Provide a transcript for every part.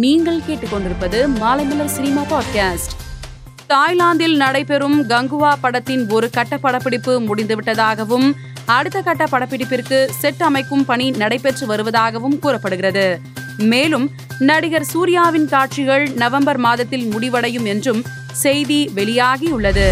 நீங்கள் கேட்டுக்கொண்டிருப்பது Maalaimalar cinema podcast தாய்லாந்தில் நடைபெறும் கங்குவா படத்தின் ஒரு கட்ட படப்பிடிப்பு முடிந்துவிட்டதாகவும் அடுத்த கட்ட படப்பிடிப்பிற்கு செட் அமைக்கும் பணி நடைபெற்று வருவதாகவும் கூறப்படுகிறது. மேலும் நடிகர் சூர்யாவின் காட்சிகள் நவம்பர் மாதத்தில் முடிவடையும் என்றும் செய்தி வெளியாகியுள்ளது.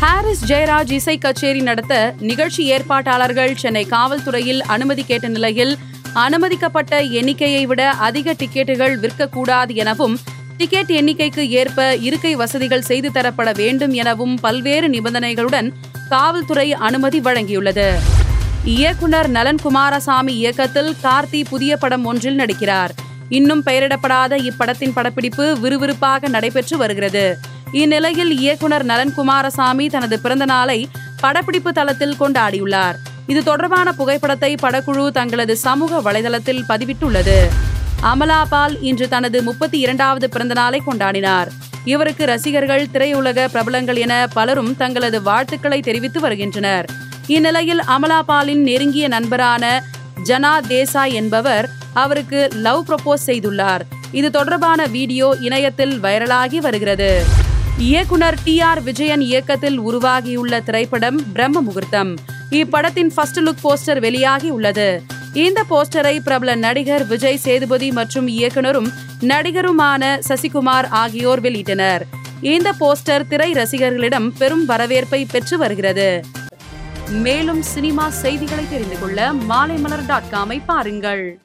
ஹாரிஸ் ஜெயராஜ் இசை கச்சேரி நடத்த நிகழ்ச்சி ஏற்பாட்டாளர்கள் சென்னை காவல்துறையில் அனுமதி கேட்ட நிலையில் அனுமதிக்கப்பட்ட எண்ணிக்கையை விட அதிக டிக்கெட்டுகள் விற்கக்கூடாது எனவும் டிக்கெட் எண்ணிக்கைக்கு ஏற்ப இருக்கை வசதிகள் செய்து தரப்பட வேண்டும் எனவும் பல்வேறு நிபந்தனைகளுடன் காவல்துறை அனுமதி வழங்கியுள்ளது. இயக்குனர் நலன் குமாரசாமி இயக்கத்தில் கார்த்தி புதிய படம் ஒன்றில் நடிக்கிறார். இன்னும் பெயரிடப்படாத இப்படத்தின் படப்பிடிப்பு விறுவிறுப்பாக நடைபெற்று வருகிறது. இந்நிலையில் இயக்குனர் நலன் குமாரசாமி தனது பிறந்த நாளை படப்பிடிப்பு தளத்தில் கொண்டாடியுள்ளார். இது தொடர்பான புகைப்படத்தை படக்குழு தங்களது சமூக வலைதளத்தில் பதிவிட்டுள்ளது. அமலா பால் இன்று தனது முப்பத்தி இரண்டாவது பிறந்தநாளை கொண்டாடினார். இவருக்கு ரசிகர்கள் திரையுலக பிரபலங்கள் என பலரும் தங்களது வாழ்த்துக்களை தெரிவித்து வருகின்றனர். இந்நிலையில் அமலா பாலின் நெருங்கிய நண்பரான ஜனா தேசாய் என்பவர் அவருக்கு லவ் ப்ரப்போஸ் செய்துள்ளார். இது தொடர்பான வீடியோ இணையத்தில் வைரலாகி வருகிறது. இயக்குனர் டி ஆர் விஜயன் இயக்கத்தில் உருவாகியுள்ள திரைப்படம் பிரம்ம முகூர்த்தம். இப்படத்தின் ஃபர்ஸ்ட் லுக் போஸ்டர் வெளியாகி உள்ளது. இந்த போஸ்டரை பிரபல நடிகர் விஜய் சேதுபதி மற்றும் இயக்குனரும் நடிகருமான சசிகுமார் ஆகியோர் வெளியிட்டனர். இந்த போஸ்டர் திரை ரசிகர்களிடம் பெரும் வரவேற்பை பெற்று வருகிறது. மேலும் சினிமா செய்திகளை தெரிந்து கொள்ள மாலைமலர் டாட் காமை பாருங்கள்.